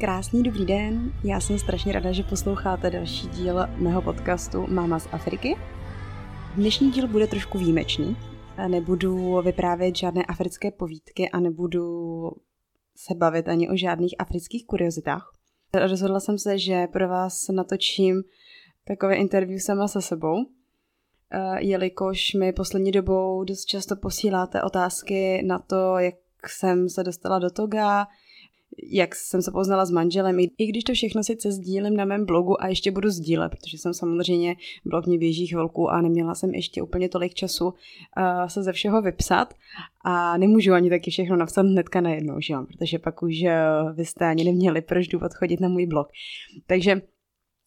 Krásný dobrý den, já jsem strašně ráda, že posloucháte další díl mého podcastu Máma z Afriky. Dnešní díl bude trošku výjimečný. Nebudu vyprávět žádné africké povídky a nebudu se bavit ani o žádných afrických kuriozitách. Rozhodla jsem se, že pro vás natočím takové interview sama se sebou, jelikož mi poslední dobou dost často posíláte otázky na to, jak jsem se dostala do Toga, jak jsem se poznala s manželem, i když to všechno sice sdílím na mém blogu a ještě budu sdílet, protože jsem samozřejmě blog mě běží chvilku a neměla jsem ještě úplně tolik času uh, se ze všeho vypsat a nemůžu ani taky všechno napsat hnedka najednou, že jo? protože pak už uh, vy jste ani neměli proč důvod chodit na můj blog. Takže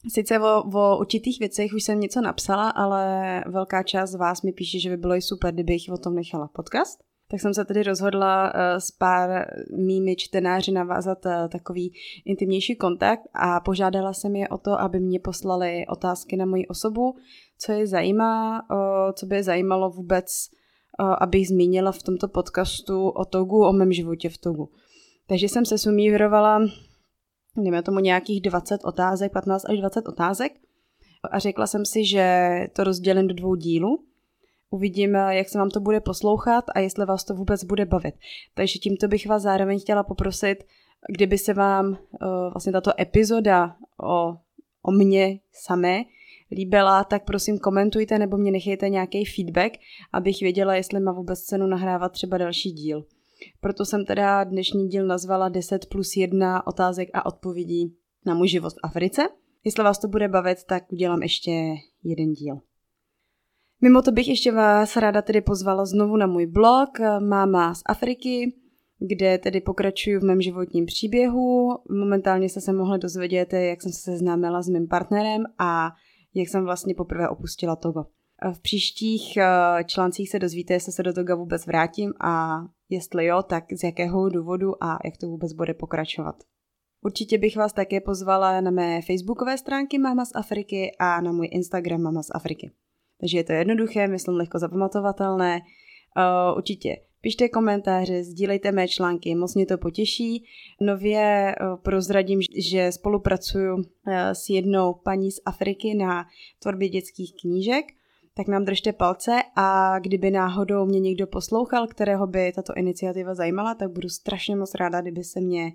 Sice o, o určitých věcech už jsem něco napsala, ale velká část z vás mi píše, že by bylo i super, kdybych o tom nechala podcast tak jsem se tedy rozhodla eh, s pár mými čtenáři navázat eh, takový intimnější kontakt a požádala jsem je o to, aby mě poslali otázky na moji osobu, co je zajímá, co by je zajímalo vůbec, abych zmínila v tomto podcastu o Togu, o mém životě v Togu. Takže jsem se sumírovala, dejme tomu nějakých 20 otázek, 15 až 20 otázek a řekla jsem si, že to rozdělím do dvou dílů Uvidím, jak se vám to bude poslouchat a jestli vás to vůbec bude bavit. Takže tímto bych vás zároveň chtěla poprosit, kdyby se vám uh, vlastně tato epizoda o, o mně samé líbila, tak prosím komentujte nebo mě nechejte nějaký feedback, abych věděla, jestli má vůbec cenu nahrávat třeba další díl. Proto jsem teda dnešní díl nazvala 10 plus 1 otázek a odpovědí na můj život v Africe. Jestli vás to bude bavit, tak udělám ještě jeden díl. Mimo to bych ještě vás ráda tedy pozvala znovu na můj blog eh, Máma z Afriky, kde tedy pokračuju v mém životním příběhu. Momentálně jste se mohli dozvědět, jak jsem se seznámila s mým partnerem a jak jsem vlastně poprvé opustila Togo. V příštích eh, článcích se dozvíte, jestli se do Toga vůbec vrátím a jestli jo, tak z jakého důvodu a jak to vůbec bude pokračovat. Určitě bych vás také pozvala na mé facebookové stránky Mama z Afriky a na můj Instagram Mama z Afriky. Takže je to jednoduché, myslím lehko zapamatovatelné. Uh, určitě pište komentáře, sdílejte mé články, moc mě to potěší. Nově uh, prozradím, že spolupracuju uh, s jednou paní z Afriky na tvorbě dětských knížek, tak nám držte palce a kdyby náhodou mě někdo poslouchal, kterého by tato iniciativa zajímala, tak budu strašně moc ráda, kdyby se mě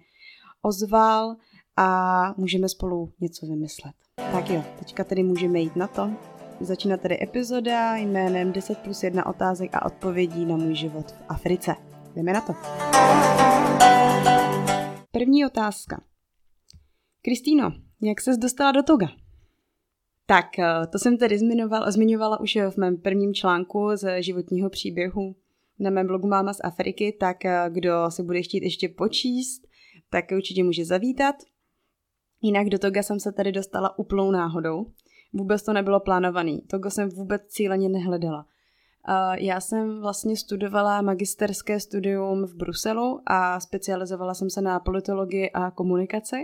ozval a můžeme spolu něco vymyslet. Tak jo, teďka tedy můžeme jít na to. Začíná tedy epizoda jménem 10 plus 1 otázek a odpovědí na můj život v Africe. Jdeme na to. První otázka. Kristýno, jak ses dostala do Toga? Tak, eh, to jsem tedy zmiňovala, zmiňovala už v mém prvním článku z životního příběhu na mém blogu Máma z Afriky, tak eh, kdo si bude chtít ještě počíst, tak určitě může zavítat. Jinak do Toga jsem se tady dostala úplnou náhodou. Vůbec to nebylo plánovaný. Togo jsem vůbec cíleně nehledala. Já jsem vlastně studovala magisterské studium v Bruselu a specializovala jsem se na politologii a komunikaci.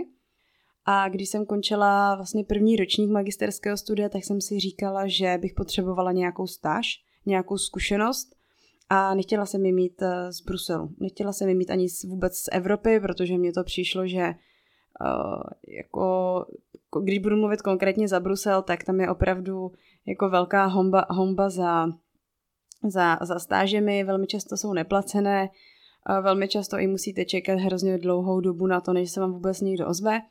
A když jsem končila vlastně první ročník magisterského studia, tak jsem si říkala, že bych potřebovala nějakou stáž, nějakou zkušenost a nechtěla jsem ji mít eh, z Bruselu. Nechtěla jsem ji mít ani vůbec z Evropy, protože mně to přišlo, že jako když budu mluvit konkrétně za Brusel, tak tam je opravdu jako velká homba, homba za, za, za stážemi, velmi často jsou neplacené, velmi často i musíte čekat hrozně dlouhou dobu na to, než se vám vůbec někdo ozve.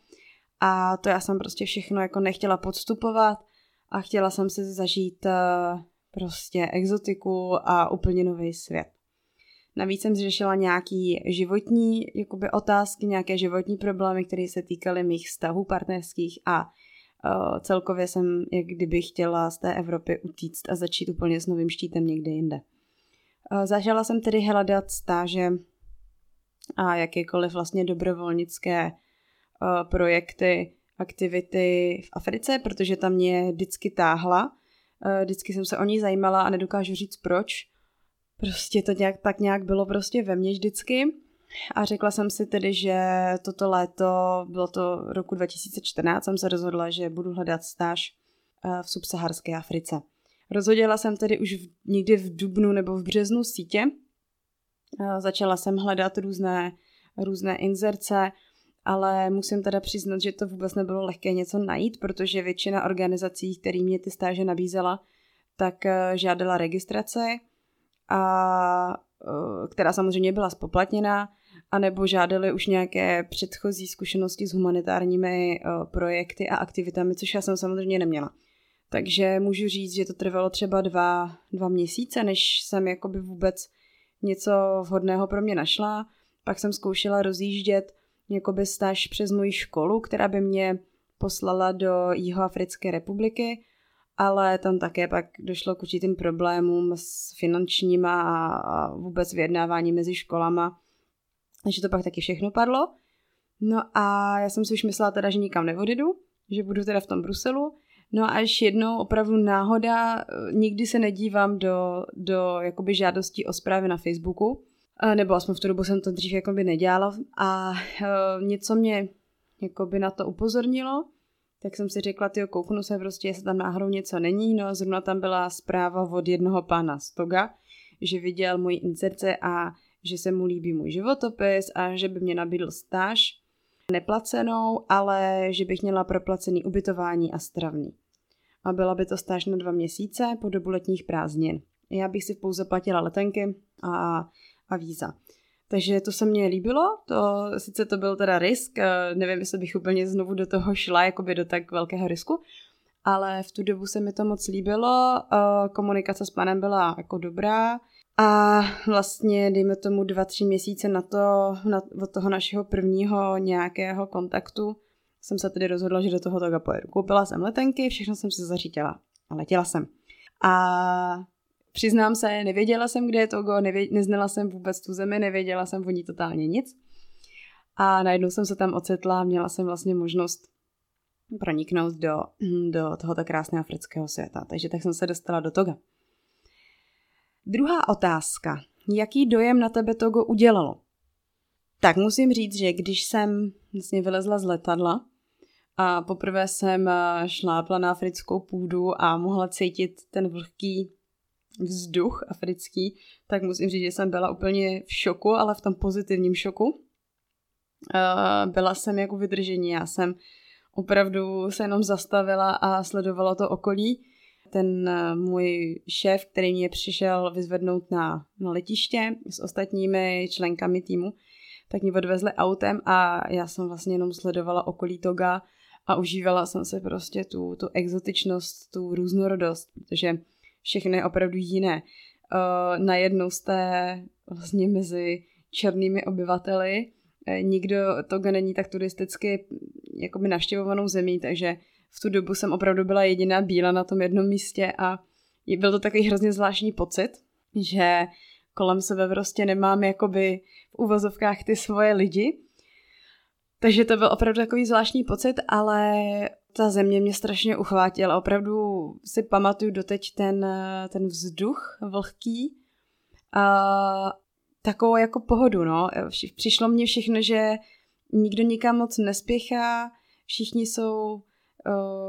A to já jsem prostě všechno jako nechtěla podstupovat a chtěla jsem si zažít eh, prostě exotiku a úplně nový svět. Navíc jsem řešila nějaký životní jakoby, otázky, nějaké životní problémy, které se týkaly mých vztahů partnerských a uh, celkově jsem jak kdyby chtěla z té Evropy utíct a začít úplně s novým štítem někde jinde. Uh, zažila jsem tedy hledat stáže a jakékoliv vlastně dobrovolnické uh, projekty, aktivity v Africe, protože tam mě vždycky táhla. Vždycky jsem se o ní zajímala a nedokážu říct proč Prostě to nějak, tak nějak bylo prostě ve mně vždycky. A řekla jsem si tedy, že toto léto, bylo to roku 2014, jsem se rozhodla, že budu hledat stáž eh, v subsaharské Africe. Rozhodila jsem tedy už v, někdy v dubnu nebo v březnu sítě. Eh, začala jsem hledat různé, různé inzerce ale musím teda přiznat, že to vůbec nebylo lehké něco najít, protože většina organizací, který mě ty stáže nabízela, tak eh, žádala registrace, a, eh, která samozřejmě byla spoplatněná, anebo žádali už nějaké předchozí zkušenosti s humanitárními eh, projekty a aktivitami, což já jsem samozřejmě neměla. Takže můžu říct, že to trvalo třeba dva, dva měsíce, než jsem jakoby vůbec něco vhodného pro mě našla. Pak jsem zkoušela rozjíždět jakoby stáž přes moji školu, která by mě poslala do Jihoafrické republiky, ale tam také pak došlo k určitým problémům s finančníma a vůbec vyjednávání mezi školama, takže to pak taky všechno padlo. No a já jsem si už myslela teda, že nikam neodjedu, že budu teda v tom Bruselu. No a až jednou opravdu náhoda, nikdy se nedívám do, do jakoby žádostí o zprávy na Facebooku, nebo aspoň v tu dobu jsem to dřív jakoby nedělala a uh, něco mě jakoby na to upozornilo, tak jsem si řekla, ty kouknu se prostě, jestli tam náhodou něco není, no a zrovna tam byla zpráva od jednoho pána Stoga, že viděl můj inserce a že se mu líbí můj životopis a že by mě nabídl stáž neplacenou, ale že bych měla proplacený ubytování a stravný. A byla by to stáž na dva měsíce po dobu letních prázdnin. Já bych si pouze platila letenky a a víza. Takže to se mně líbilo, to, sice to byl teda risk, eh, nevím, jestli bych úplně znovu do toho šla, jakoby do tak velkého risku, ale v tu dobu se mi to moc líbilo, eh, komunikace s panem byla jako dobrá a vlastně dejme tomu dva, tři měsíce na to, na, od toho našeho prvního nějakého kontaktu, jsem se tedy rozhodla, že do toho toga pojedu. Koupila jsem letenky, všechno jsem si zařídila a letěla jsem. A Přiznám se, nevěděla jsem, kde je Togo, nevě, neznala jsem vůbec tu zemi, nevěděla jsem o ní totálně nic. A najednou jsem se tam ocitla a měla jsem vlastně možnost proniknout do, do tohoto krásného afrického světa. Takže tak jsem se dostala do Toga. Druhá otázka. Jaký dojem na tebe Togo udělalo? Tak musím říct, že když jsem vlastně vylezla z letadla a poprvé jsem eh, šlápla na africkou půdu a mohla cítit ten vlhký vzduch africký, tak musím říct, že jsem byla úplně v šoku, ale v tom pozitivním šoku. Byla jsem jako vydržení, já jsem opravdu se jenom zastavila a sledovala to okolí. Ten eh, můj šéf, který mě přišel vyzvednout na, na letiště s ostatními členkami týmu, tak mě odvezli autem a já jsem vlastně jenom sledovala okolí Toga a užívala jsem se prostě tu, tu exotičnost, tu různorodost, protože všechny je opravdu jiné. Uh, najednou jste vlastně mezi černými obyvateli, eh, nikdo to není tak turisticky jakoby navštěvovanou zemí, takže v tu dobu jsem opravdu byla jediná bílá na tom jednom místě a byl to takový hrozně zvláštní pocit, že kolem sebe prostě nemám jakoby v uvozovkách ty svoje lidi. Takže to byl opravdu takový zvláštní pocit, ale ta země mě strašně uchvátila. Opravdu si pamatuju doteď ten, ten vzduch vlhký a takovou jako pohodu, no. Přišlo mně všechno, že nikdo nikam moc nespěchá, všichni jsou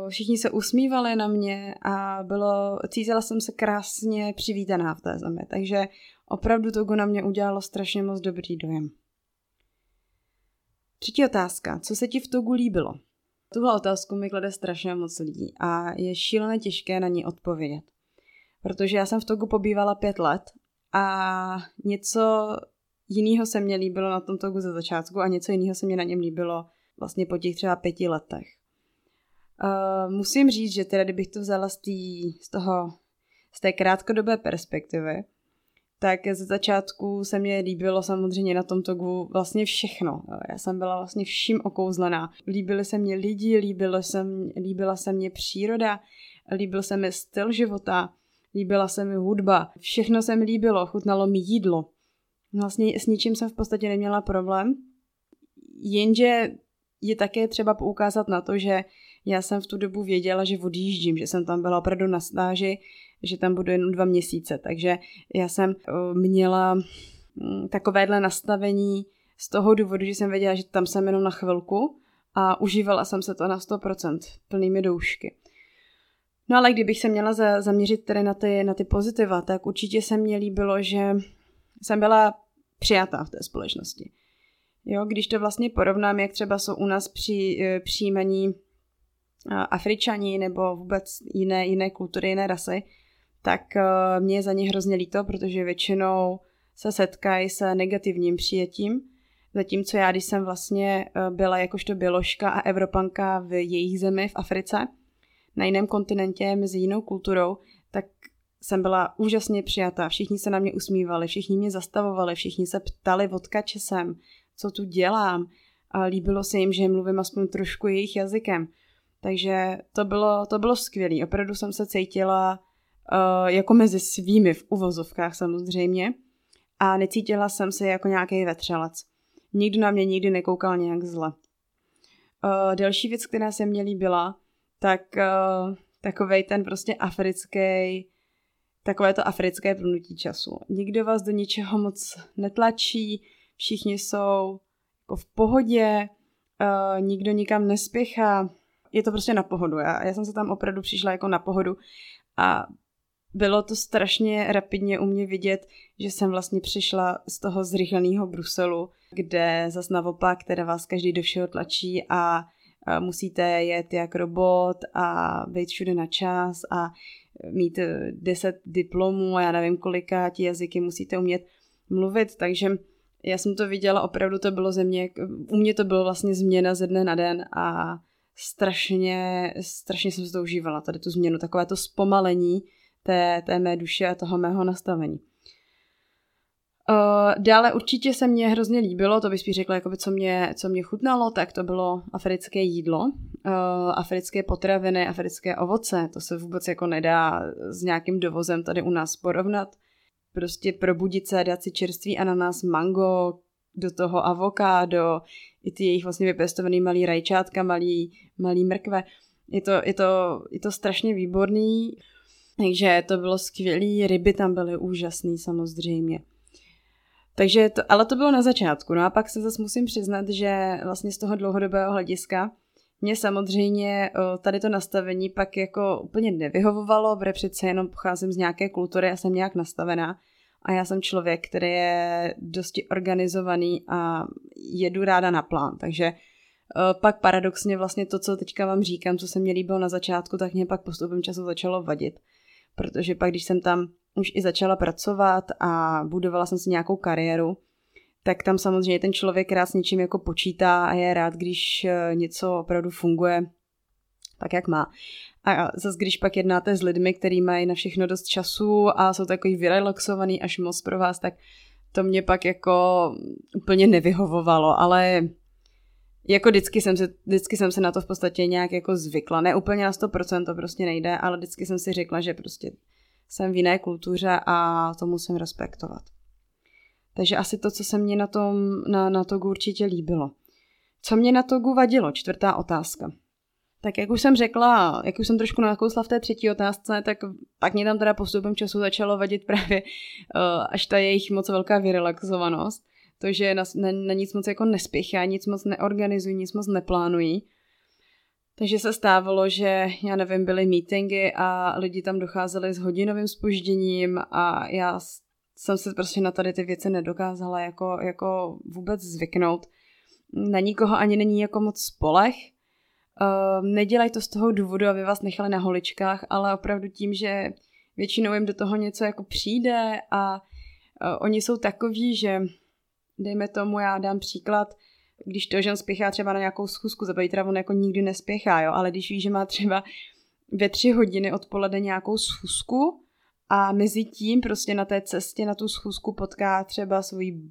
všichni se usmívali na mě a bylo, cítila jsem se krásně přivítaná v té zemi, takže opravdu to na mě udělalo strašně moc dobrý dojem. Třetí otázka. Co se ti v Togu líbilo? Tuhle otázku mi klade strašně moc lidí a je šíleně těžké na ní odpovědět. Protože já jsem v Togu pobývala pět let a něco jiného se mně líbilo na tom Togu ze začátku a něco jiného se mě na něm líbilo vlastně po těch třeba pěti letech. Uh, musím říct, že teda kdybych to vzala z, tý, z toho, z té krátkodobé perspektivy, tak ze začátku se mě líbilo samozřejmě na tom togu vlastně všechno. Já jsem byla vlastně vším okouzlená. Líbily se mě lidi, líbilo se mě, líbila se mě příroda, líbil se mi styl života, líbila se mi hudba. Všechno se mi líbilo, chutnalo mi jídlo. Vlastně s ničím jsem v podstatě neměla problém. Jenže je také třeba poukázat na to, že já jsem v tu dobu věděla, že odjíždím, že jsem tam byla opravdu na stáži, že tam budu jen dva měsíce. Takže já jsem eh, měla mm, takovéhle nastavení z toho důvodu, že jsem věděla, že tam jsem jenom na chvilku a užívala jsem se to na 100%, plnými doušky. No ale kdybych se měla za, zaměřit tedy na ty, na ty pozitiva, tak určitě se mně líbilo, že jsem byla přijatá v té společnosti. Jo, když to vlastně porovnám, jak třeba jsou u nás při, eh, přijímaní eh, Afričani nebo vůbec jiné, jiné kultury, jiné rasy, tak eh, mě je za ně hrozně líto, protože většinou se setkají s negativním přijetím, zatímco já, když jsem vlastně byla jakožto běložka a evropanka v jejich zemi v Africe, na jiném kontinentě, mezi jinou kulturou, tak jsem byla úžasně přijatá. Všichni se na mě usmívali, všichni mě zastavovali, všichni se ptali, odkače jsem, co tu dělám. A líbilo se jim, že mluvím aspoň trošku jejich jazykem. Takže to bylo, to bylo skvělé. Opravdu jsem se cítila uh, jako mezi svými v uvozovkách samozřejmě a necítila jsem se jako nějaký vetřelec. Nikdo na mě nikdy nekoukal nějak zle. Uh, další věc, která se mně líbila, tak uh, takovej ten prostě africký, takové to africké plnutí času. Nikdo vás do ničeho moc netlačí, všichni jsou jako v pohodě, uh, nikdo nikam nespěchá, je to prostě na pohodu. Já, já jsem se tam opravdu přišla jako na pohodu a bylo to strašně rapidně u mě vidět, že jsem vlastně přišla z toho zrychleného Bruselu, kde zas naopak teda vás každý do všeho tlačí a musíte jet jak robot a být všude na čas a mít eh, deset diplomů a já nevím kolika ti jazyky musíte umět mluvit, takže já jsem to viděla, opravdu to bylo země, u mě to bylo vlastně změna ze dne na den a strašně, strašně jsem se to užívala, tady tu změnu, takové to zpomalení té, té mé duše a toho mého nastavení. Uh, dále určitě se mně hrozně líbilo, to bych spíš řekla, jakoby, co, mě, co mě chutnalo, tak to bylo africké jídlo, uh, africké potraviny, africké ovoce, to se vůbec jako nedá s nějakým dovozem tady u nás porovnat. Prostě probudit se, dát si čerstvý ananas, mango, do toho avokádo, i ty jejich vlastně vypěstovaný malý rajčátka, malý, malý mrkve. Je to, je, to, je to strašně výborný, takže to bylo skvělý, ryby tam byly úžasný samozřejmě. Takže to, ale to bylo na začátku. No a pak se zase musím přiznat, že vlastně z toho dlouhodobého hlediska mě samozřejmě tady to nastavení pak jako úplně nevyhovovalo, protože přece jenom pocházím z nějaké kultury a jsem nějak nastavená. A já jsem člověk, který je dosti organizovaný a jedu ráda na plán. Takže pak paradoxně vlastně to, co teďka vám říkám, co se mě líbilo na začátku, tak mě pak postupem času začalo vadit. Protože pak, když jsem tam už i začala pracovat a budovala jsem si nějakou kariéru, tak tam samozřejmě ten člověk rád s něčím jako počítá a je rád, když eh, něco opravdu funguje tak, jak má. A zase, když pak jednáte s lidmi, kteří mají na všechno dost času a jsou takový vyrelaxovaný až moc pro vás, tak to mě pak jako úplně nevyhovovalo, ale jako vždycky jsem, se, vždycky jsem se na to v podstatě nějak jako zvykla. Ne úplně na 100% to prostě nejde, ale vždycky jsem si řekla, že prostě jsem v jiné kultuře a to musím respektovat. Takže asi to, co se mně na, tom, na, na Togu určitě líbilo. Co mě na Togu vadilo? Čtvrtá otázka. Tak jak už jsem řekla, jak už jsem trošku nakousla v té třetí otázce, tak pak mě tam teda postupem času začalo vadit právě uh, až ta jejich moc velká vyrelaxovanost. To, že na, na, na nic moc jako nespěchá, nic moc neorganizují, nic moc neplánují. Takže se stávalo, že, já nevím, byly meetingy a lidi tam docházeli s hodinovým spožděním a já jsem se prostě na tady ty věci nedokázala jako, jako vůbec zvyknout. Na nikoho ani není jako moc spolech. Uh, nedělají to z toho důvodu, aby vás nechali na holičkách, ale opravdu tím, že většinou jim do toho něco jako přijde a uh, oni jsou takoví, že dejme tomu, já dám příklad, když to žen spěchá třeba na nějakou schůzku, za teda on jako nikdy nespěchá, jo, ale když ví, že má třeba ve tři hodiny odpoledne nějakou schůzku a mezi tím prostě na té cestě na tu schůzku potká třeba svoji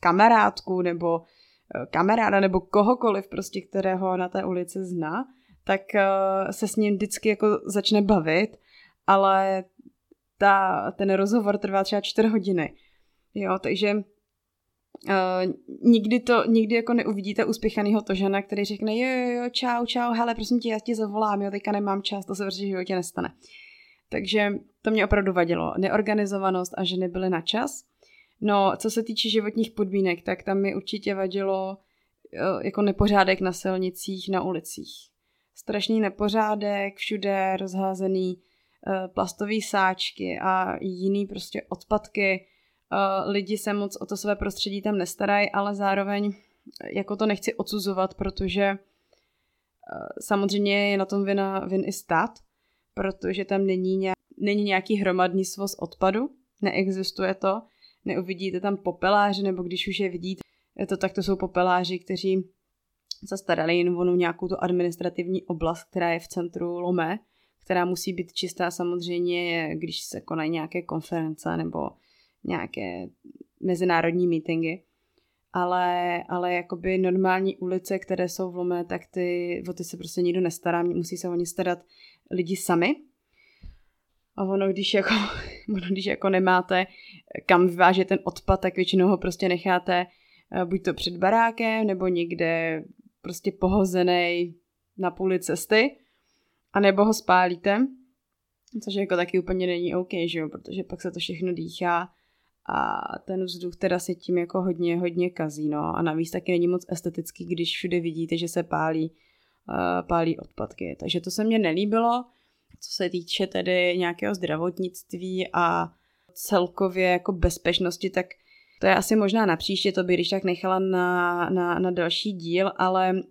kamarádku nebo eh, kamaráda nebo kohokoliv prostě, kterého na té ulici zná, tak uh, se s ním vždycky jako začne bavit, ale ta, ten rozhovor trvá třeba čtyři hodiny. Jo, takže Uh, nikdy to, nikdy jako neuvidíte uspěchanýho Tožana, který řekne jo, jo, jo, čau, čau, hele, prosím tě, já ti zavolám, jo, teďka nemám čas, to se v životě nestane. Takže to mě opravdu vadilo. Neorganizovanost a že nebyly na čas. No, co se týče životních podmínek, tak tam mi určitě vadilo uh, jako nepořádek na silnicích, na ulicích. Strašný nepořádek, všude rozházený uh, plastové sáčky a jiný prostě odpadky, lidi se moc o to své prostředí tam nestarají, ale zároveň jako to nechci odsuzovat, protože eh, samozřejmě je na tom vina, vin i stát, protože tam není, nějak, není nějaký hromadný svoz odpadu, neexistuje to, neuvidíte tam popeláře, nebo když už je vidíte, je to tak, to jsou popeláři, kteří se starali jen o nějakou tu administrativní oblast, která je v centru Lomé, která musí být čistá samozřejmě, když se konají nějaké konference nebo nějaké mezinárodní meetingy. Ale, ale jakoby normální ulice, které jsou v Lomé, tak ty, o ty se prostě nikdo nestará, musí se o ně starat lidi sami. A ono, když jako, ono, když jako nemáte kam vyvážet ten odpad, tak většinou ho prostě necháte eh, buď to před barákem, nebo někde prostě pohozený na půli cesty, anebo ho spálíte, což jako taky úplně není OK, že jo, protože pak se to všechno dýchá a ten vzduch teda se tím jako hodně, hodně kazí, no. A navíc taky není moc estetický, když všude vidíte, že se pálí, uh, pálí odpadky, takže to se mně nelíbilo, co se týče tedy nějakého zdravotnictví a celkově jako bezpečnosti, tak to je asi možná na příště, to by když tak nechala na, na, na další díl, ale mm,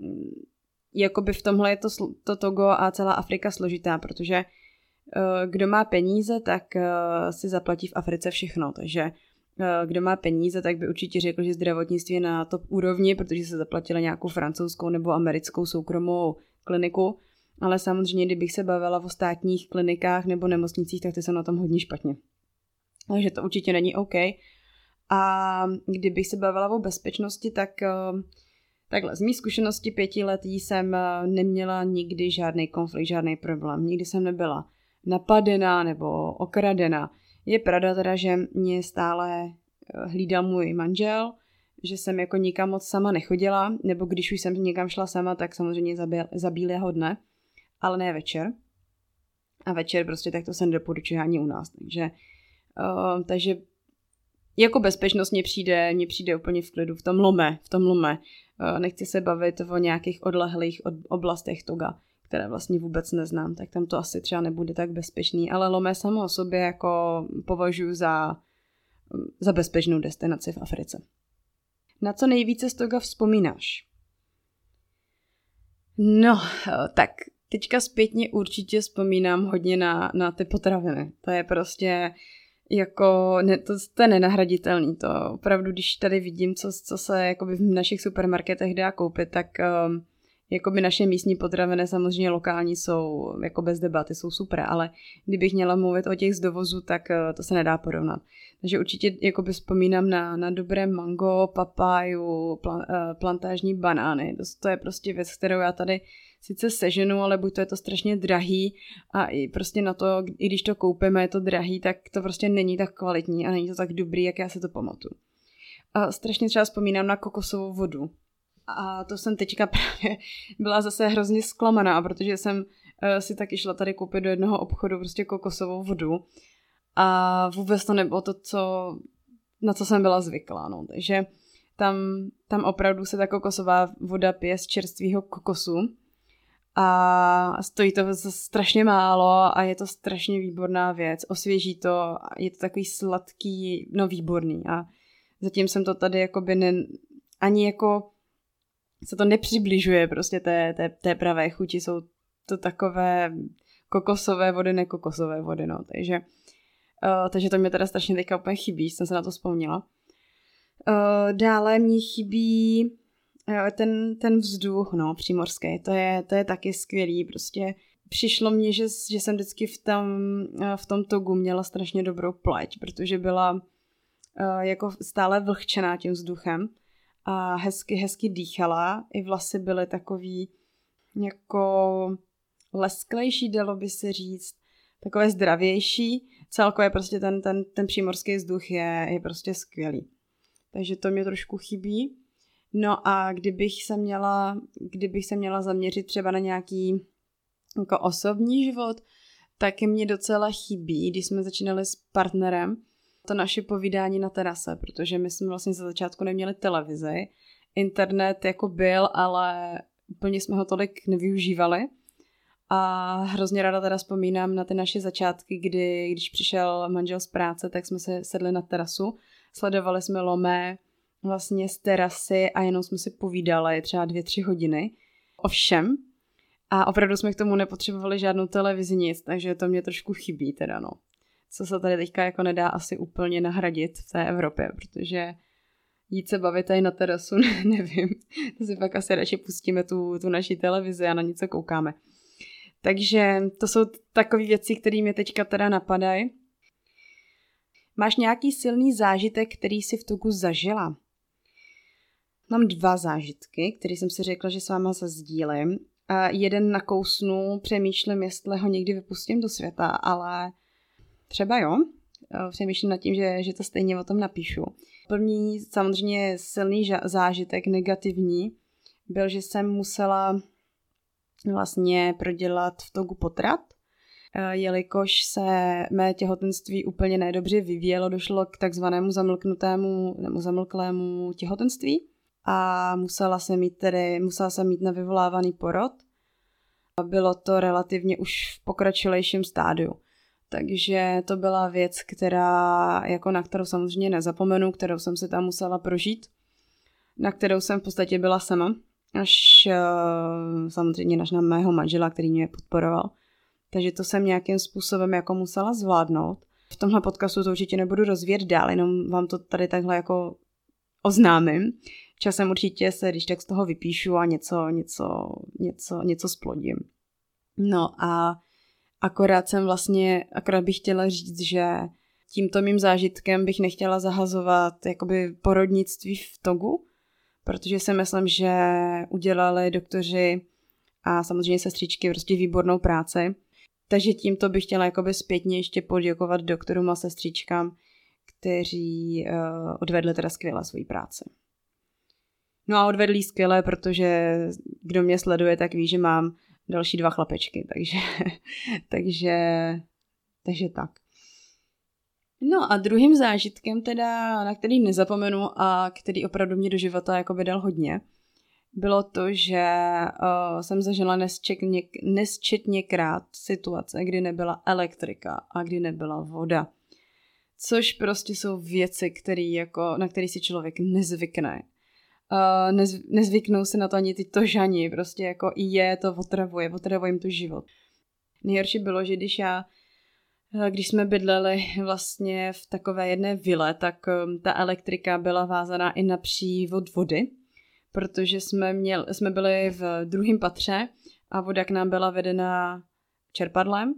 jakoby v tomhle je to, to Togo a celá Afrika složitá, protože uh, kdo má peníze, tak uh, si zaplatí v Africe všechno, takže kdo má peníze, tak by určitě řekl, že zdravotnictví je na top úrovni, protože se zaplatila nějakou francouzskou nebo americkou soukromou kliniku, ale samozřejmě, kdybych se bavila o státních klinikách nebo nemocnicích, tak ty jsou na tom hodně špatně. Takže to určitě není OK. A kdybych se bavila o bezpečnosti, tak eh, takhle, z mých zkušenosti pětiletí jsem eh, neměla nikdy žádný konflikt, žádný problém. Nikdy jsem nebyla napadená nebo okradena. Je pravda teda, že mě stále eh, hlídal můj manžel, že jsem jako nikam moc sama nechodila, nebo když už jsem někam šla sama, tak samozřejmě za bílého dne, ale ne večer. A večer prostě tak to se nedoporučuje ani u nás. Takže, uh, takže jako bezpečnost mě přijde, mě přijde úplně v klidu, v tom lome, v tom lome. Eh, nechci se bavit o nějakých odlehlých oblastech toga, které vlastně vůbec neznám, tak tam to asi třeba nebude tak bezpečný, ale lome samo o sobě jako považuji za, za bezpečnou destinaci v Africe. Na co nejvíce z toga vzpomínáš? No, tak teďka zpětně určitě vzpomínám hodně na, na ty potraviny. To je prostě jako, ne, to, to je nenahraditelný, to opravdu, když tady vidím, co, co se jakoby v našich supermarketech dá koupit, tak um, jakoby naše místní potraviny samozřejmě lokální jsou jako bez debaty, jsou super, ale kdybych měla mluvit o těch z dovozu, tak uh, to se nedá porovnat. Takže určitě jakoby vzpomínám na, na dobré mango, papáju, plan, uh, plantážní banány, to, to je prostě věc, kterou já tady sice seženu, ale buď to je to strašně drahý a i prostě na to, i když to koupíme, je to drahý, tak to prostě není tak kvalitní a není to tak dobrý, jak já se to pamatuju. A strašně třeba vzpomínám na kokosovou vodu. A to jsem teďka právě byla zase hrozně zklamaná, protože jsem uh, si taky šla tady koupit do jednoho obchodu prostě kokosovou vodu a vůbec to nebylo to, co, na co jsem byla zvyklá. No. Takže tam, tam opravdu se ta kokosová voda pije z čerstvého kokosu a stojí to strašně málo a je to strašně výborná věc. Osvěží to, je to takový sladký, no výborný a zatím jsem to tady jakoby ne, ani jako se to nepřibližuje prostě té, té, té pravé chuti, jsou to takové kokosové vody, nekokosové vody, no, takže, uh, takže to mě teda strašně teďka úplně chybí, jsem se na to vzpomněla. Uh, dále mě chybí ten, ten vzduch, no, přímorský, to je, to je taky skvělý, prostě přišlo mně, že, že jsem vždycky v tom, eh, v tom togu měla strašně dobrou pleť, protože byla uh, jako stále vlhčená tím vzduchem a hezky, hezky dýchala, i vlasy byly takový jako lesklejší, dalo by se říct, takové zdravější. Celkově prostě ten, ten, ten přímorský vzduch je, je prostě skvělý. Takže to mě trošku chybí. No a kdybych se měla, kdybych se měla zaměřit třeba na nějaký jako osobní život, tak mě docela chybí, když jsme začínali s partnerem, to naše povídání na terase, protože my jsme vlastně za začátku neměli televizi, internet jako byl, ale úplně jsme ho tolik nevyužívali. A hrozně ráda teda vzpomínám na ty naše začátky, kdy, když přišel manžel z práce, tak jsme se sedli na terasu, sledovali jsme Lomé, vlastně z terasy a jenom jsme si povídali třeba dvě, tři hodiny o všem. A opravdu jsme k tomu nepotřebovali žádnou televizi nic, takže to mě trošku chybí teda no. Co se tady teďka jako nedá asi úplně nahradit v té Evropě, protože jít se bavit tady na terasu, nevím. To si pak asi radši pustíme tu, tu naší televizi a na něco koukáme. Takže to jsou takové věci, které mě teďka teda napadají. Máš nějaký silný zážitek, který si v Togu zažila? Mám dva zážitky, které jsem si řekla, že s váma zazdílím. A jeden nakousnu, přemýšlím, jestli ho někdy vypustím do světa, ale třeba jo. Přemýšlím nad tím, že, že to stejně o tom napíšu. První samozřejmě silný zážitek, negativní, byl, že jsem musela vlastně prodělat v Togu potrat, eh, jelikož se mé těhotenství úplně nedobře vyvíjelo, došlo k takzvanému zamlknutému nebo zamlklému těhotenství a musela jsem mít tedy, musela jsem mít na vyvolávaný porod. Bylo to relativně už v pokročilejším stádiu. Takže to byla věc, která, jako na kterou samozřejmě nezapomenu, kterou jsem si tam musela prožít, na kterou jsem v podstatě byla sama, až uh, samozřejmě až na mého manžela, který mě podporoval. Takže to jsem nějakým způsobem jako musela zvládnout. V tomhle podcastu to určitě nebudu rozvíjet dál, jenom vám to tady takhle jako oznámím. Časem určitě se, když tak z toho vypíšu a něco, něco, něco, něco splodím. No a akorát jsem vlastně, akorát bych chtěla říct, že tímto mým zážitkem bych nechtěla zahazovat jakoby porodnictví v Togu, protože si myslím, že udělali doktoři a samozřejmě sestřičky prostě výbornou práci. Takže tímto bych chtěla jakoby zpětně ještě poděkovat doktorům a sestřičkám, kteří uh, odvedli teda skvěle svoji práci. No a odvedli skvěle, protože kdo mě sleduje, tak ví, že mám další dva chlapečky, takže, takže, takže tak. No a druhým zážitkem teda, na který nezapomenu a který opravdu mě do života jako dal hodně, bylo to, že uh, jsem zažila nesčetně, nesčetněkrát situace, kdy nebyla elektrika a kdy nebyla voda. Což prostě jsou věci, který jako, na které si člověk nezvykne. Uh, nez, nezvyknou se na to ani ty tožani, prostě jako i je to otravuje, otravuje jim to život. Nejhorší bylo, že když já když jsme bydleli vlastně v takové jedné vile, tak ehm, ta elektrika byla vázaná i na přívod vody, protože jsme, měl, jsme byli v druhém patře a voda k nám byla vedena čerpadlem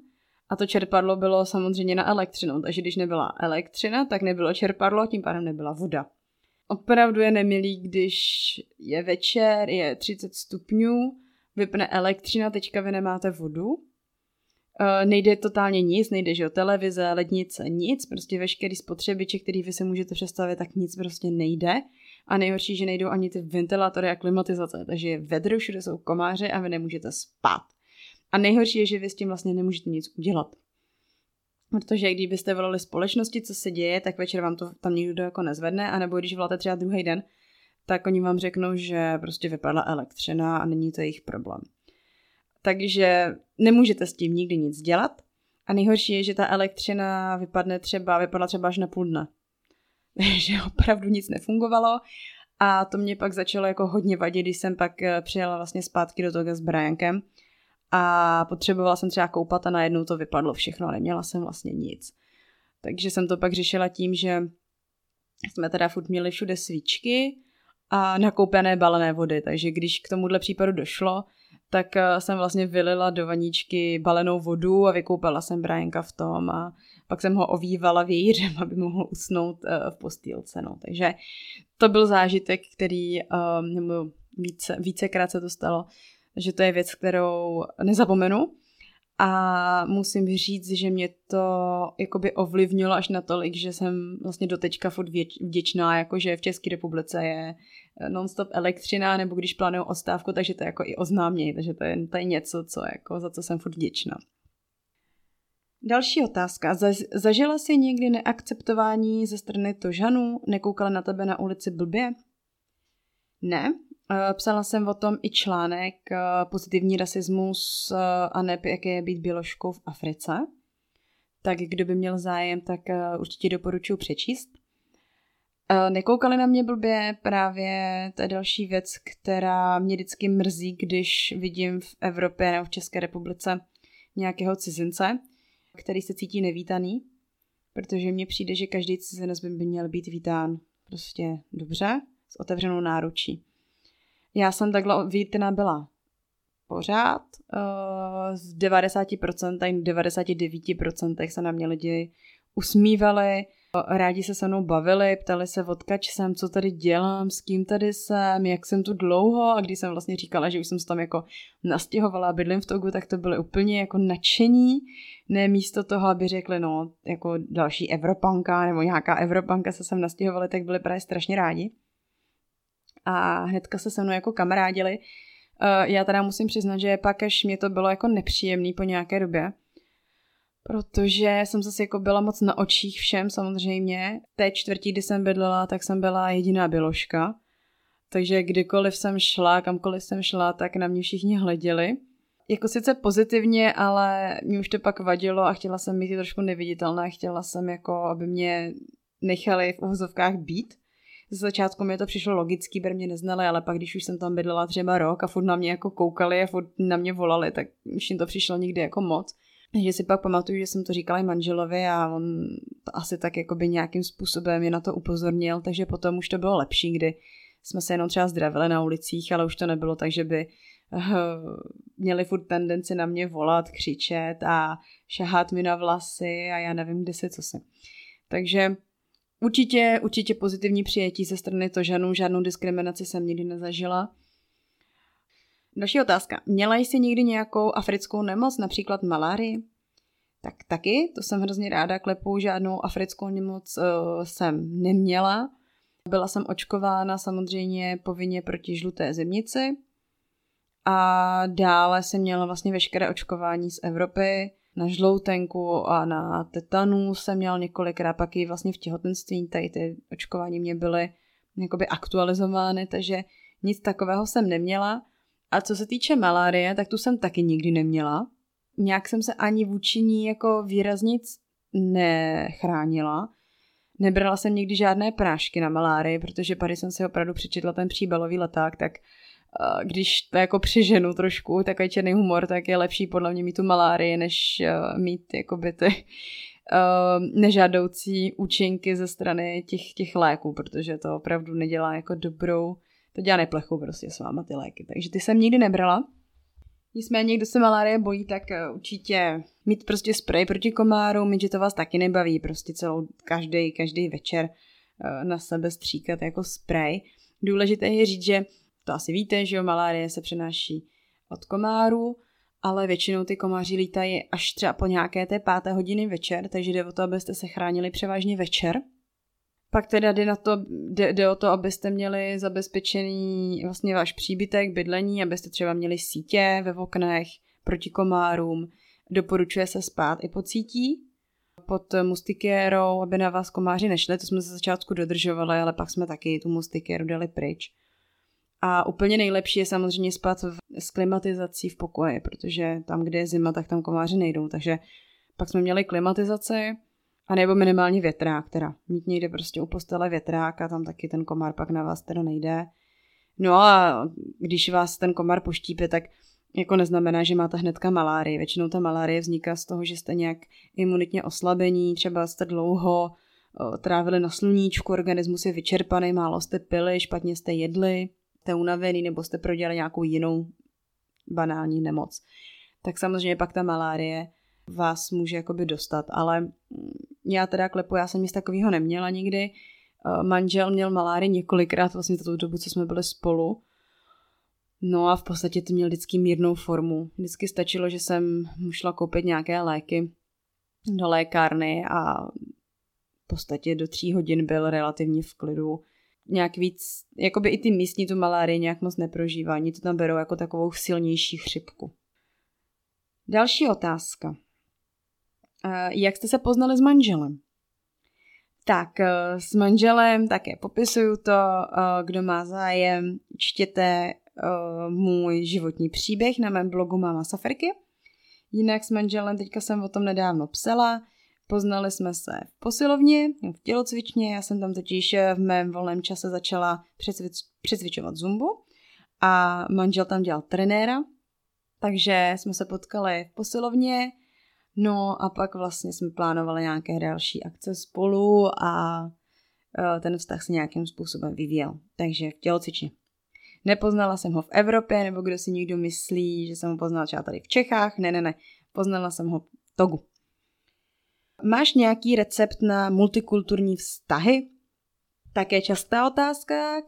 a to čerpadlo bylo samozřejmě na elektřinu, takže když nebyla elektřina, tak nebylo čerpadlo, tím pádem nebyla voda. Opravdu je nemilý, když je večer, je 30 stupňů, vypne elektřina, teďka vy nemáte vodu Uh, nejde totálně nic, nejde, že jo, televize, lednice, nic, prostě veškerý spotřebiče, který vy si můžete představit, tak nic prostě nejde. A nejhorší, že nejdou ani ty ventilátory a klimatizace, takže je vedro, všude jsou komáře a vy nemůžete spát. A nejhorší je, že vy s tím vlastně nemůžete nic udělat. Protože kdybyste volali společnosti, co se děje, tak večer vám to tam nikdo jako nezvedne, anebo když voláte třeba druhý den, tak oni vám řeknou, že prostě vypadla elektřina a není to jejich problém takže nemůžete s tím nikdy nic dělat. A nejhorší je, že ta elektřina vypadne třeba, vypadla třeba až na půl dne. že opravdu nic nefungovalo a to mě pak začalo jako hodně vadit, když jsem pak eh, přijela vlastně zpátky do toho s Briankem a potřebovala jsem třeba koupat a najednou to vypadlo všechno a neměla jsem vlastně nic. Takže jsem to pak řešila tím, že jsme teda furt měli všude svíčky a nakoupené balené vody, takže když k tomuhle případu došlo, tak eh, jsem vlastně vylila do vaničky balenou vodu a vykoupala jsem Brianka v tom a pak jsem ho ovývala vějířem, aby mohl usnout eh, v postýlce. No. Takže to byl zážitek, který, eh, nebo více, vícekrát se to stalo, že to je věc, kterou nezapomenu a musím říct, že mě to jakoby ovlivnilo až natolik, že jsem vlastně doteďka furt vděčná, jakože v České republice je non-stop elektřina, nebo když plánuju ostávku, takže to jako i oznáměj, takže to je, to je něco, co jako, za co jsem furt vděčná. Další otázka. Zažila jsi někdy neakceptování ze strany Tožanů? Nekoukala na tebe na ulici blbě? Ne. Eh, psala jsem o tom i článek eh, Pozitivní rasismus eh, a ne jak je být běložkou v Africe. Tak kdo by měl zájem, tak určitě doporučuji přečíst. Nekoukali na mě blbě, právě je další věc, která mě vždycky mrzí, když vidím v Evropě nebo v České republice nějakého cizince, který se cítí nevítaný, protože mně přijde, že každý cizinec by měl být vítán prostě dobře, s otevřenou náručí. Já jsem takhle vítena byla pořád. Eh, z 90%, 99% se na mě lidi usmívali, rádi se se mnou bavili, ptali se, odkač jsem, co tady dělám, s kým tady jsem, jak jsem tu dlouho a když jsem vlastně říkala, že už jsem se tam jako nastěhovala a bydlím v Togu, tak to byly úplně jako nadšení, ne místo toho, aby řekli, no, jako další Evropanka nebo nějaká Evropanka se sem nastěhovali, tak byli právě strašně rádi. A hnedka se se mnou jako kamarádili. Eh, já teda musím přiznat, že pak až mě to bylo jako nepříjemný po nějaké době, protože jsem zase jako byla moc na očích všem samozřejmě. Té čtvrtí, kdy jsem bydlela, tak jsem byla jediná běložka. Takže kdykoliv jsem šla, kamkoliv jsem šla, tak na mě všichni hleděli. Jako sice pozitivně, ale mě už to pak vadilo a chtěla jsem mít trošku neviditelná. Chtěla jsem jako, aby mě nechali v uvozovkách být. Ze začátku mi to přišlo logický, protože mě neznali, ale pak když už jsem tam bydlela třeba rok a furt na mě jako koukali a furt na mě volali, tak už jim to přišlo někdy jako moc. Takže si pak pamatuju, že jsem to říkala i manželovi a on to asi tak jakoby nějakým způsobem mě na to upozornil, takže potom už to bylo lepší, kdy jsme se jenom třeba zdravili na ulicích, ale už to nebylo tak, že by uh, měli furt tendenci na mě volat, křičet a šahat mi na vlasy a já nevím, kde se co se. Takže určitě, určitě pozitivní přijetí ze strany to žádnou, žádnou diskriminaci jsem nikdy nezažila. Další otázka. Měla jsi někdy nějakou africkou nemoc, například malárii? Tak taky, to jsem hrozně ráda, klepu žádnou africkou nemoc uh, jsem neměla. Byla jsem očkována samozřejmě povinně proti žluté zimnici a dále jsem měla vlastně veškeré očkování z Evropy. Na žloutenku a na tetanu jsem měla několikrát, pak i vlastně v těhotenství, tady ty očkování mě byly jakoby aktualizovány, takže nic takového jsem neměla. A co se týče malárie, tak tu jsem taky nikdy neměla. Nějak jsem se ani vůči ní jako výraznic nechránila. Nebrala jsem nikdy žádné prášky na malárii, protože tady jsem si opravdu přečetla ten příbalový leták, tak když to jako přeženu trošku, takový černý humor, tak je lepší podle mě mít tu malárii, než uh, mít jakoby ty uh, nežádoucí účinky ze strany těch, těch léků, protože to opravdu nedělá jako dobrou to dělá neplechu prostě s váma ty léky. Takže ty jsem nikdy nebrala. Nicméně, kdo se malárie bojí, tak eh, určitě mít prostě sprej proti komárům, že to vás taky nebaví, prostě celou, každý, každý večer eh, na sebe stříkat jako sprej. Důležité je říct, že to asi víte, že jo, malárie se přenáší od komárů, ale většinou ty komáři lítají až třeba po nějaké té páté hodiny večer, takže jde o to, abyste se chránili převážně večer. Pak teda jde, na to, jde, jde o to, abyste měli zabezpečený vlastně váš příbytek, bydlení, abyste třeba měli sítě ve oknech proti komárům. Doporučuje se spát i pod sítí, pod mustikérou, aby na vás komáři nešli. To jsme ze začátku dodržovali, ale pak jsme taky tu mustikéru dali pryč. A úplně nejlepší je samozřejmě spát v, s klimatizací v pokoji, protože tam, kde je zima, tak tam komáři nejdou. Takže pak jsme měli klimatizaci, a nebo minimálně větrák teda. Mít někde prostě u postele větrák a tam taky ten komar pak na vás teda nejde. No a když vás ten komar poštípe, tak jako neznamená, že máte hnedka malárii. Většinou ta malárie vzniká z toho, že jste nějak imunitně oslabení, třeba jste dlouho trávili na sluníčku, organismus je vyčerpaný, málo jste pili, špatně jste jedli, jste unavený nebo jste prodělali nějakou jinou banální nemoc. Tak samozřejmě pak ta malárie vás může jakoby dostat, ale já teda klepu, já jsem nic takového neměla nikdy. Eh, manžel měl maláry několikrát vlastně za tu dobu, co jsme byli spolu. No a v podstatě to měl vždycky mírnou formu. Vždycky stačilo, že jsem šla koupit nějaké léky do lékárny a v podstatě do tří hodin byl relativně v klidu. Nějak víc, jakoby i ty místní tu malárii nějak moc neprožívá, oni to tam berou jako takovou silnější chřipku. Další otázka. Jak jste se poznali s manželem? Tak eh, s manželem také popisuju to, eh, kdo má zájem, čtěte eh, můj životní příběh na mém blogu Mama Saferky. Jinak s manželem, teďka jsem o tom nedávno psala, Poznali jsme se v posilovně, v tělocvičně, já jsem tam totiž v mém volném čase začala přecvičovat zumbu a manžel tam dělal trenéra, takže jsme se potkali v posilovně, no a pak vlastně jsme plánovali nějaké další akce spolu a e, ten vztah se nějakým způsobem vyvíjel. Takže v tělocvičně. Nepoznala jsem ho v Evropě, nebo kdo si někdo myslí, že jsem ho poznala třeba tady v Čechách. Ne, ne, ne. Poznala jsem ho v Togu. Máš nějaký recept na multikulturní vztahy? Také častá otázka,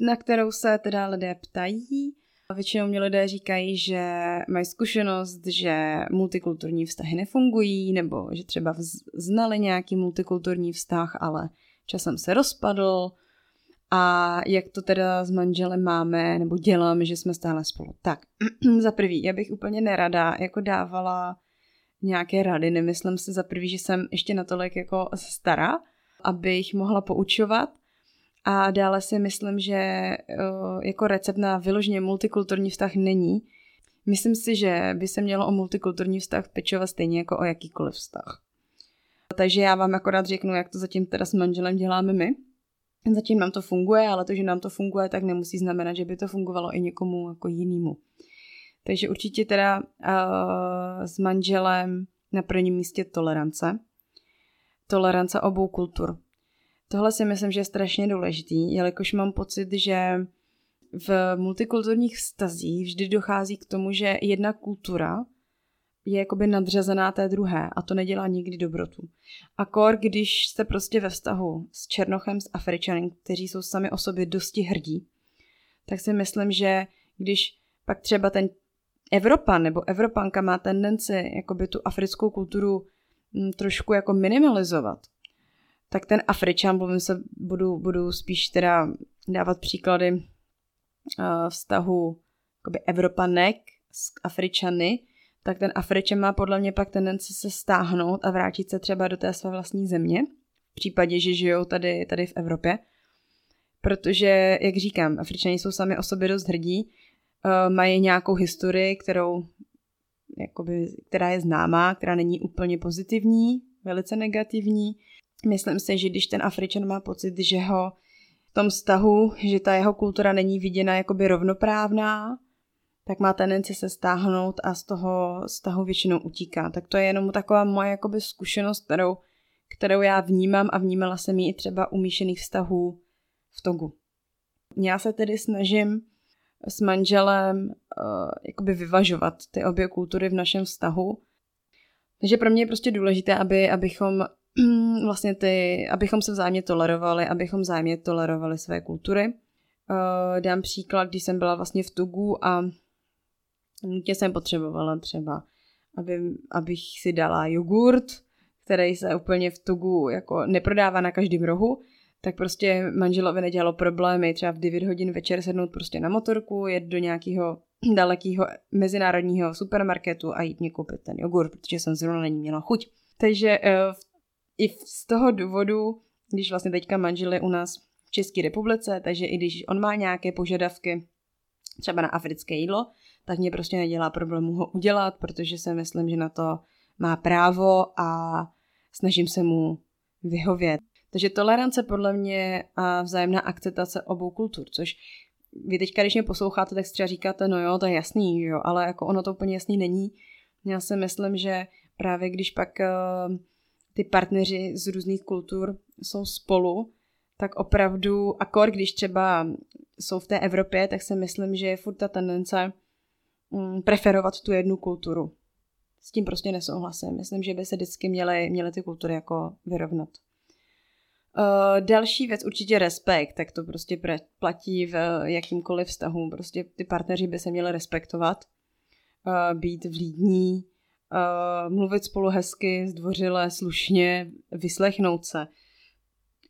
na kterou se teda lidé ptají. Většinou mě lidé říkají, že mají zkušenost, že multikulturní vztahy nefungují, nebo že třeba znali nějaký multikulturní vztah, ale časem se rozpadl. A jak to teda s manželem máme, nebo děláme, že jsme stále spolu. Tak, za prvý, já bych úplně nerada jako dávala nějaké rady. Nemyslím si za prvý, že jsem ještě natolik jako stará, abych mohla poučovat. A dále si myslím, že jako recept na vyloženě multikulturní vztah není. Myslím si, že by se mělo o multikulturní vztah pečovat stejně jako o jakýkoliv vztah. Takže já vám akorát řeknu, jak to zatím teda s manželem děláme my. Zatím nám to funguje, ale to, že nám to funguje, tak nemusí znamenat, že by to fungovalo i někomu jako jinému. Takže určitě teda uh, s manželem na prvním místě tolerance. Tolerance obou kultur. Tohle si myslím, že je strašně důležitý, jelikož mám pocit, že v multikulturních vztazích vždy dochází k tomu, že jedna kultura je jakoby nadřazená té druhé a to nedělá nikdy dobrotu. A kor, když jste prostě ve vztahu s Černochem, s Afričanem, kteří jsou sami o sobě dosti hrdí, tak si myslím, že když pak třeba ten Evropan nebo Evropanka má tendenci jakoby tu africkou kulturu mm, trošku jako minimalizovat, tak ten Afričan, mluvím se, budu, budu spíš teda dávat příklady uh, vztahu jakoby Evropanek s Afričany, tak ten Afričan má podle mě pak tendenci se stáhnout a vrátit se třeba do té své vlastní země, v případě, že žijou tady, tady v Evropě. Protože, jak říkám, Afričani jsou sami o sobě dost hrdí, uh, mají nějakou historii, kterou, jakoby, která je známá, která není úplně pozitivní, velice negativní. Myslím si, že když ten Afričan má pocit, že ho v tom vztahu, že ta jeho kultura není viděna jakoby rovnoprávná, tak má tendenci se stáhnout a z toho vztahu většinou utíká. Tak to je jenom taková moje jakoby zkušenost, kterou, kterou já vnímám a vnímala jsem ji i třeba u míšených vztahů v Togu. Já se tedy snažím s manželem uh, jakoby vyvažovat ty obě kultury v našem vztahu. Takže pro mě je prostě důležité, aby, abychom vlastně ty, abychom se vzájemně tolerovali, abychom vzájemně tolerovali své kultury. Uh, dám příklad, když jsem byla vlastně v Tugu a nutně jsem potřebovala třeba, aby, abych si dala jogurt, který se úplně v Tugu jako neprodává na každém rohu, tak prostě manželovi nedělalo problémy třeba v 9 hodin večer sednout prostě na motorku, jet do nějakého dalekého mezinárodního supermarketu a jít mě koupit ten jogurt, protože jsem zrovna není měla chuť. Takže uh, i z toho důvodu, když vlastně teďka manžel je u nás v České republice, takže i když on má nějaké požadavky třeba na africké jídlo, tak mě prostě nedělá problému ho udělat, protože si myslím, že na to má právo a snažím se mu vyhovět. Takže tolerance podle mě a vzájemná akceptace obou kultur, což vy teďka, když mě posloucháte, tak třeba říkáte, no jo, to je jasný, jo, ale jako ono to úplně jasný není. Já si myslím, že právě když pak uh, ty partneři z různých kultur jsou spolu, tak opravdu, akor když třeba jsou v té Evropě, tak si myslím, že je furt ta tendence um, preferovat tu jednu kulturu. S tím prostě nesouhlasím. Myslím, že by se vždycky měly, měly ty kultury jako vyrovnat. Uh, další věc určitě respekt, tak to prostě platí v jakýmkoliv vztahu. Prostě ty partneři by se měli respektovat, uh, být vlídní, mluvit spolu hezky, zdvořile, slušně, vyslechnout se.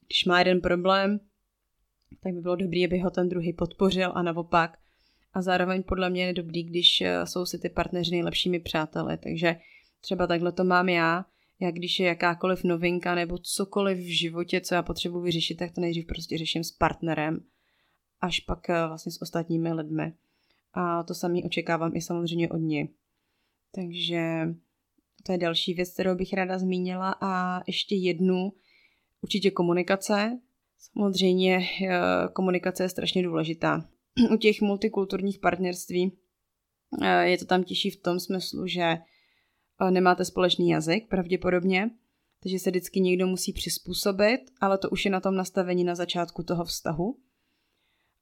Když má jeden problém, tak by bylo dobré, aby ho ten druhý podpořil a naopak. A zároveň podle mě je dobrý, když jsou si ty partneři nejlepšími přáteli. Takže třeba takhle to mám já já když je jakákoliv novinka nebo cokoliv v životě, co já potřebuji vyřešit, tak to nejdřív prostě řeším s partnerem, až pak eh, vlastně s ostatními lidmi. A to samý očekávám i samozřejmě od ní. Takže To je další věc, kterou bych ráda zmínila. A ještě jednu, určitě komunikace. Samozřejmě eh, komunikace je strašně důležitá. U těch multikulturních partnerství eh, je to tam těžší v tom smyslu, že nemáte společný jazyk pravděpodobně, takže se vždycky někdo musí přizpůsobit, ale to už je na tom nastavení na začátku toho vztahu.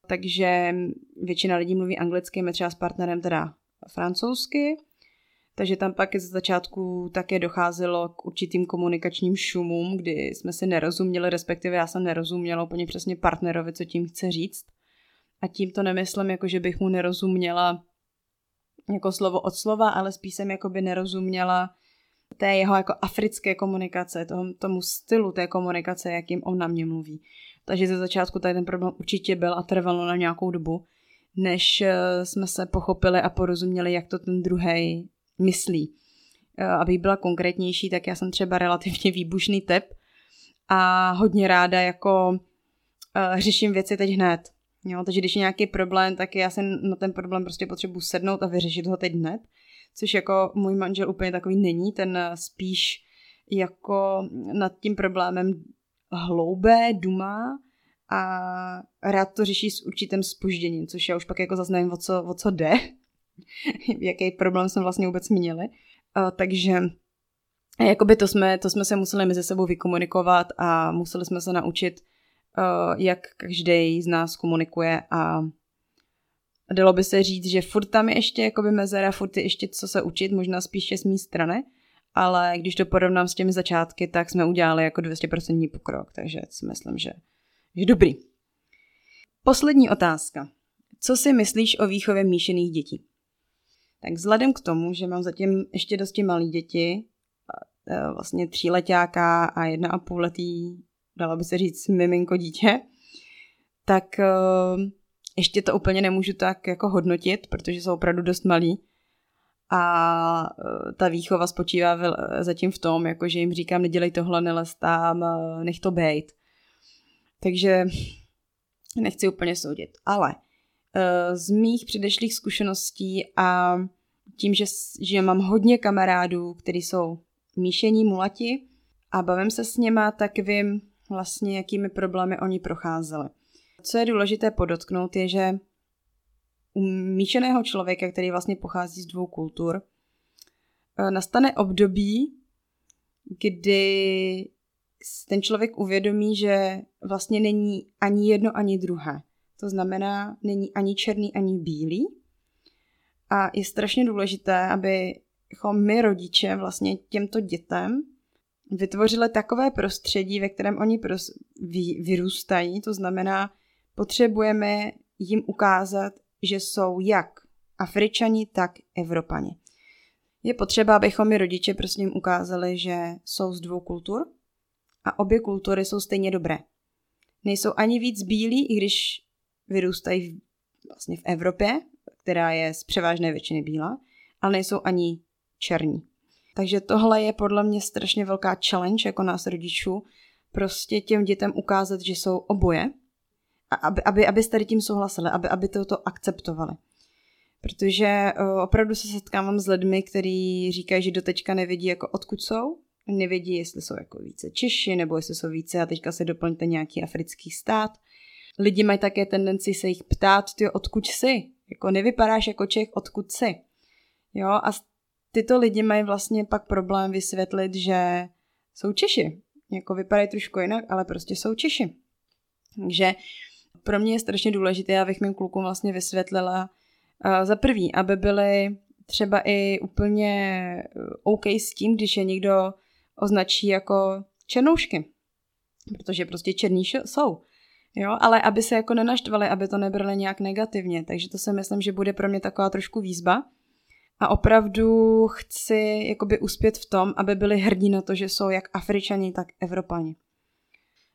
Takže většina lidí mluví anglicky, my třeba s partnerem teda francouzsky, takže tam pak ze začátku také docházelo k určitým komunikačním šumům, kdy jsme si nerozuměli, respektive já jsem nerozuměla úplně přesně partnerovi, co tím chce říct. A tím to nemyslím, jako že bych mu nerozuměla jako slovo od slova, ale spíš jsem jakoby nerozuměla té jeho jako africké komunikace, tomu, tomu stylu té komunikace, jakým on na mě mluví. Takže ze začátku tady ten problém určitě byl a trvalo na nějakou dobu, než eh, jsme se pochopili a porozuměli, jak to ten druhý myslí. Eh, abych byla konkrétnější, tak já jsem třeba relativně výbušný typ a hodně ráda jako uh, řeším věci teď hned. Jo, takže když je nějaký problém, tak já se na ten problém prostě potřebuji sednout a vyřešit ho teď hned. Což jako můj manžel úplně takový není, ten spíš jako nad tím problémem hloubé, dumá a rád to řeší s určitým spožděním, což já už pak jako zase nevím, o co, o co jde, jaký problém jsme vlastně vůbec měli. Uh, takže jakoby to jsme, to jsme se museli mezi sebou vykomunikovat a museli jsme se naučit, jak každý z nás komunikuje a dalo by se říct, že furt tam je ještě jakoby mezera, furt je ještě co se učit, možná spíše z mé strany, ale když to porovnám s těmi začátky, tak jsme udělali jako 200% pokrok, takže si myslím, že je dobrý. Poslední otázka. Co si myslíš o výchově míšených dětí? Tak vzhledem k tomu, že mám zatím ještě dosti malé děti, vlastně tříletáka a jedna a půl letý, dalo by se říct, miminko dítě, tak e, ještě to úplně nemůžu tak jako hodnotit, protože jsou opravdu dost malí. A e, ta výchova spočívá zatím v tom, jako že jim říkám, nedělej tohle, nelez tam, e, nech to bejt. Takže nechci úplně soudit. Ale z mých předešlých zkušeností a tím, že, že mám hodně kamarádů, kteří jsou míšení mulati a bavím se s něma, tak vím vlastně, jakými problémy oni procházeli. Co je důležité podotknout, je, že u míšeného člověka, který vlastně pochází z dvou kultur, eh, nastane období, kdy ten člověk uvědomí, že vlastně není ani jedno, ani druhé. To znamená, není ani černý, ani bílý. A je strašně důležité, abychom my rodiče vlastně těmto dětem vytvořili takové prostředí, ve kterém oni pros- vy- vyrůstají. To znamená, potřebujeme jim ukázat, že jsou jak Afričani, tak Evropani. Je potřeba, abychom my rodiče prostě jim ukázali, že jsou z dvou kultur, a obě kultury jsou stejně dobré. Nejsou ani víc bílí, i když vyrůstají vlastně v Evropě, která je z převážné většiny bílá, ale nejsou ani černí. Takže tohle je podle mě strašně velká challenge jako nás rodičů, prostě těm dětem ukázat, že jsou oboje a aby, aby, aby tady tím souhlasili, aby, aby to akceptovali. Protože uh, opravdu se setkávám s lidmi, kteří říkají, že dotečka nevidí jako odkud jsou nevědí, jestli jsou jako více Češi, nebo jestli jsou více a teďka se doplňte nějaký africký stát. Lidi mají také tendenci se jich ptát, ty odkud jsi? Jako nevypadáš jako Čech, odkud jsi? Jo, a tyto lidi mají vlastně pak problém vysvětlit, že jsou Češi. Jako vypadají trošku jinak, ale prostě jsou Češi. Takže pro mě je strašně důležité, abych mým klukům vlastně vysvětlila uh, za prvý, aby byli třeba i úplně OK s tím, když je někdo označí jako černoušky. Protože prostě černí jsou. Jo, ale aby se jako nenaštvali, aby to nebrali nějak negativně. Takže to si myslím, že bude pro mě taková trošku výzva. A opravdu chci jakoby uspět v tom, aby byli hrdí na to, že jsou jak Afričani, tak Evropani.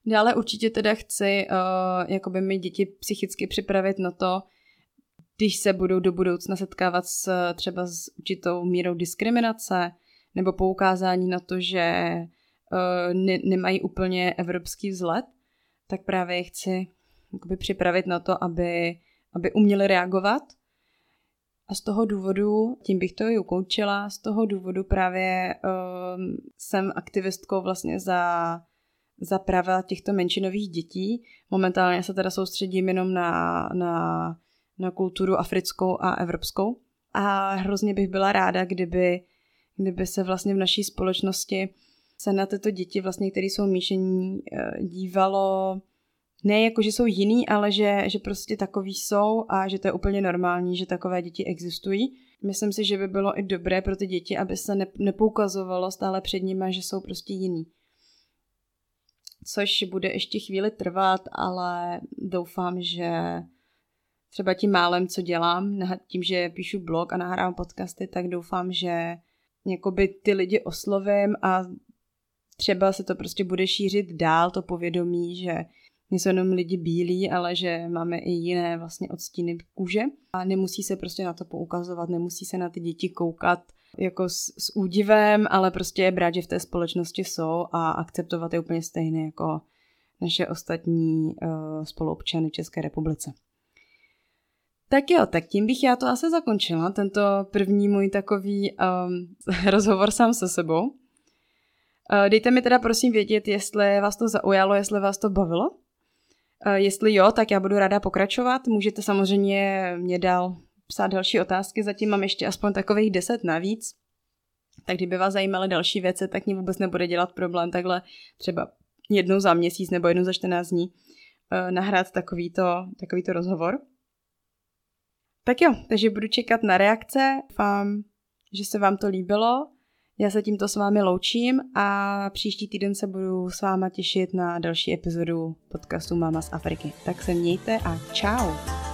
Dále určitě teda chci uh, jakoby mi děti psychicky připravit na to, když se budou do budoucna setkávat s třeba s určitou mírou diskriminace, nebo poukázání na to, že uh, ne, nemají úplně evropský vzhled, tak právě chci jakoby připravit na to, aby, aby uměli reagovat A z toho důvodu, tím bych to i ukončila, z toho důvodu právě um, jsem aktivistkou vlastně za, za práva těchto menšinových dětí. Momentálně se teda soustředím jenom na, na, na kulturu africkou a evropskou. A hrozně bych byla ráda, kdyby, kdyby se vlastně v naší společnosti se na tyto děti, vlastně, které jsou míšení, eh, dívalo ne jako, že jsou jiný, ale že, že prostě takový jsou a že to je úplně normální, že takové děti existují. Myslím si, že by bylo i dobré pro ty děti, aby se ne, nepoukazovalo stále před nimi, že jsou prostě jiný. Což bude ještě chvíli trvat, ale doufám, že třeba tím málem, co dělám, tím, že píšu blog a nahrávám podcasty, tak doufám, že jakoby ty lidi oslovím a třeba se to prostě bude šířit dál, to povědomí, že nejsou jenom lidi bílí, ale že máme i jiné vlastně odstíny kůže a nemusí se prostě na to poukazovat, nemusí se na ty děti koukat jako s, s údivem, ale prostě je brát, že v té společnosti jsou a akceptovat je úplně stejné jako naše ostatní uh, spoluobčany České republice. Tak jo, tak tím bych já to asi zakončila, tento první můj takový um, rozhovor sám se sebou. Uh, dejte mi teda prosím vědět, jestli vás to zaujalo, jestli vás to bavilo. Eh, jestli jo, tak já budu ráda pokračovat. Můžete samozřejmě mě dál psát další otázky, zatím mám ještě aspoň takových deset navíc. Tak kdyby vás zajímaly další věci, tak mě vůbec nebude dělat problém takhle třeba jednou za měsíc nebo jednou za 14 dní uh, nahrát takovýto, takovýto rozhovor. Tak jo, takže budu čekat na reakce. Doufám, že se vám to líbilo já se tímto s vámi loučím a příští týden se budu s váma těšit na další epizodu podcastu Mama z Afriky. Tak se mějte a čau!